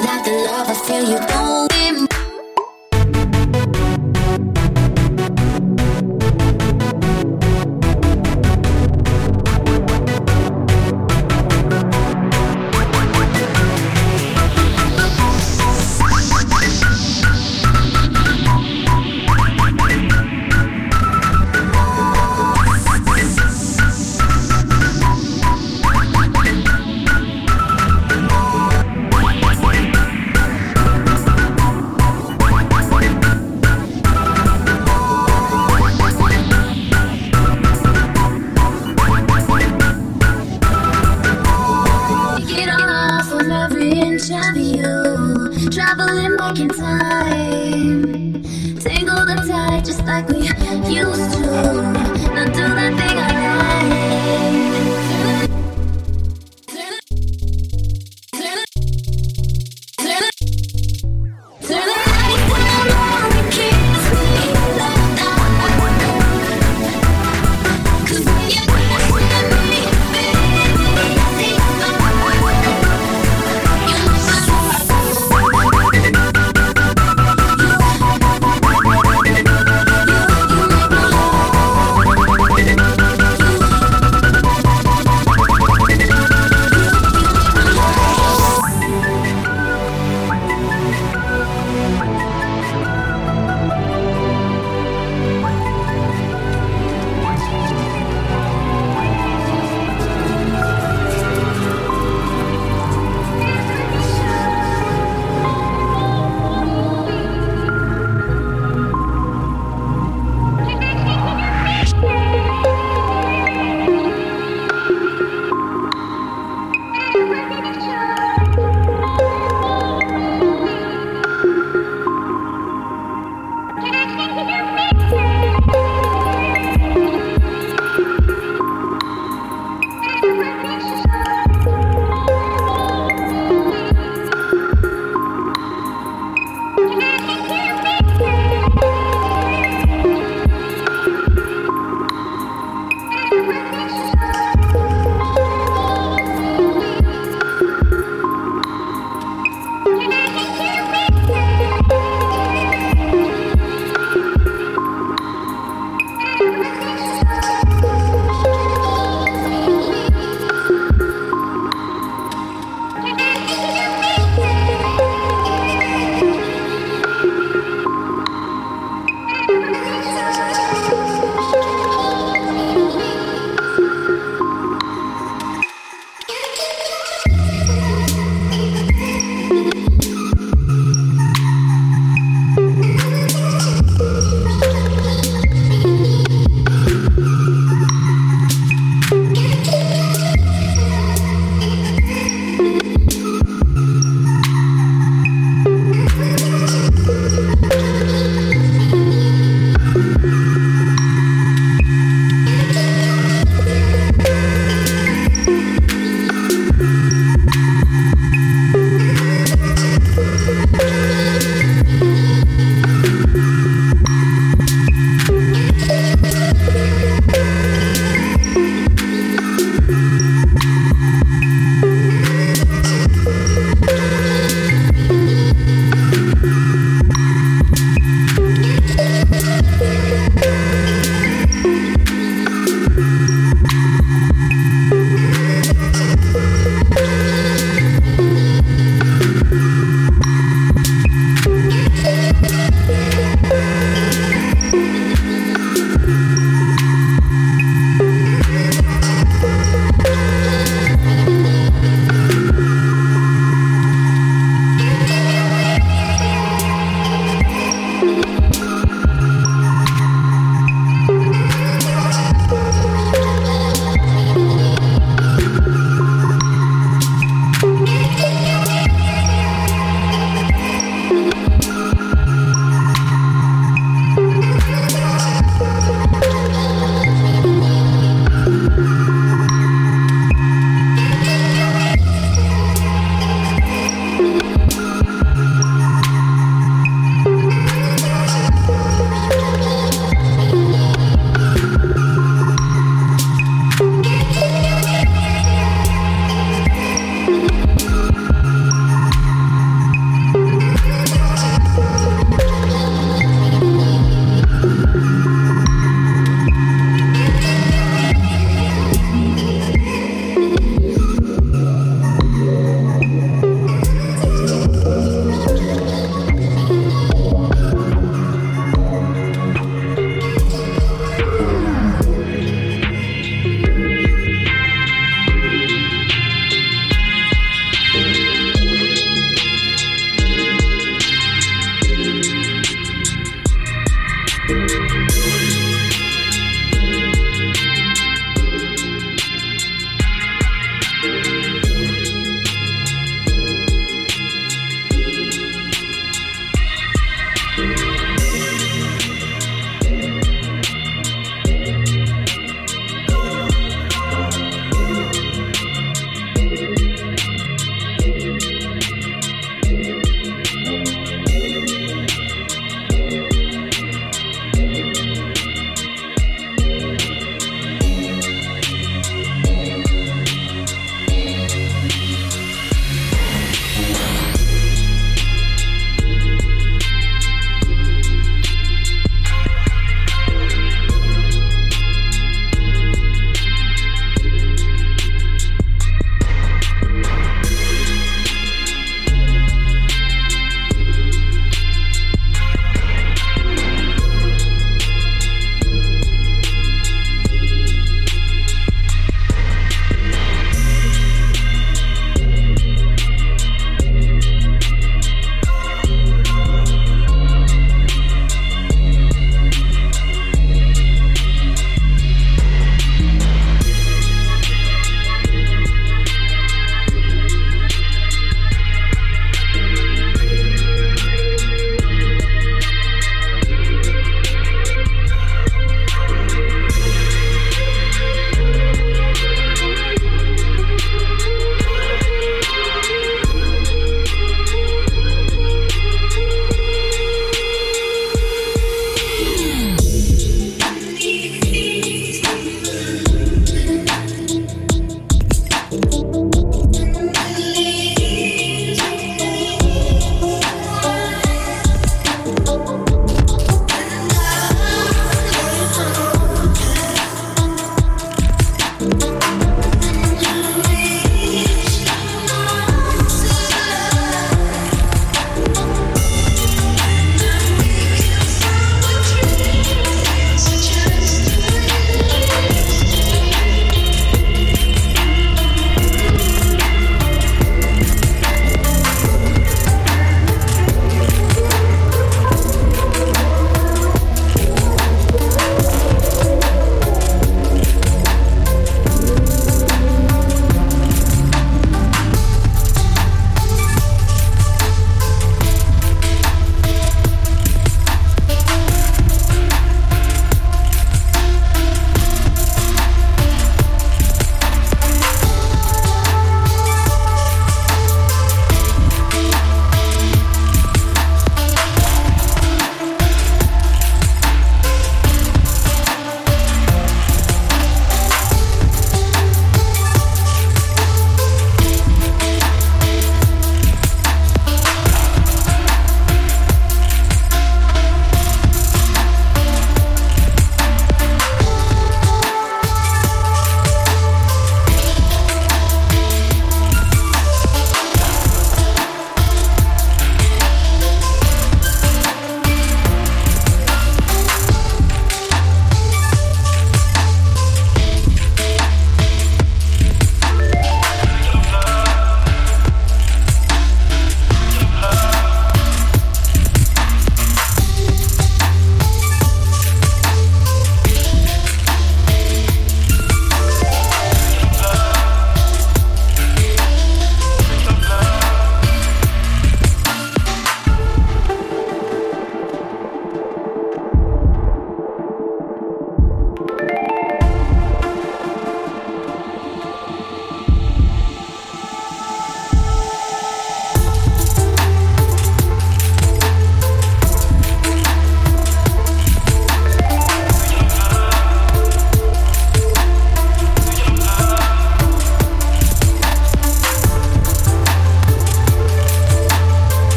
without the love I feel you. Don't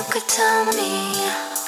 who could tell me.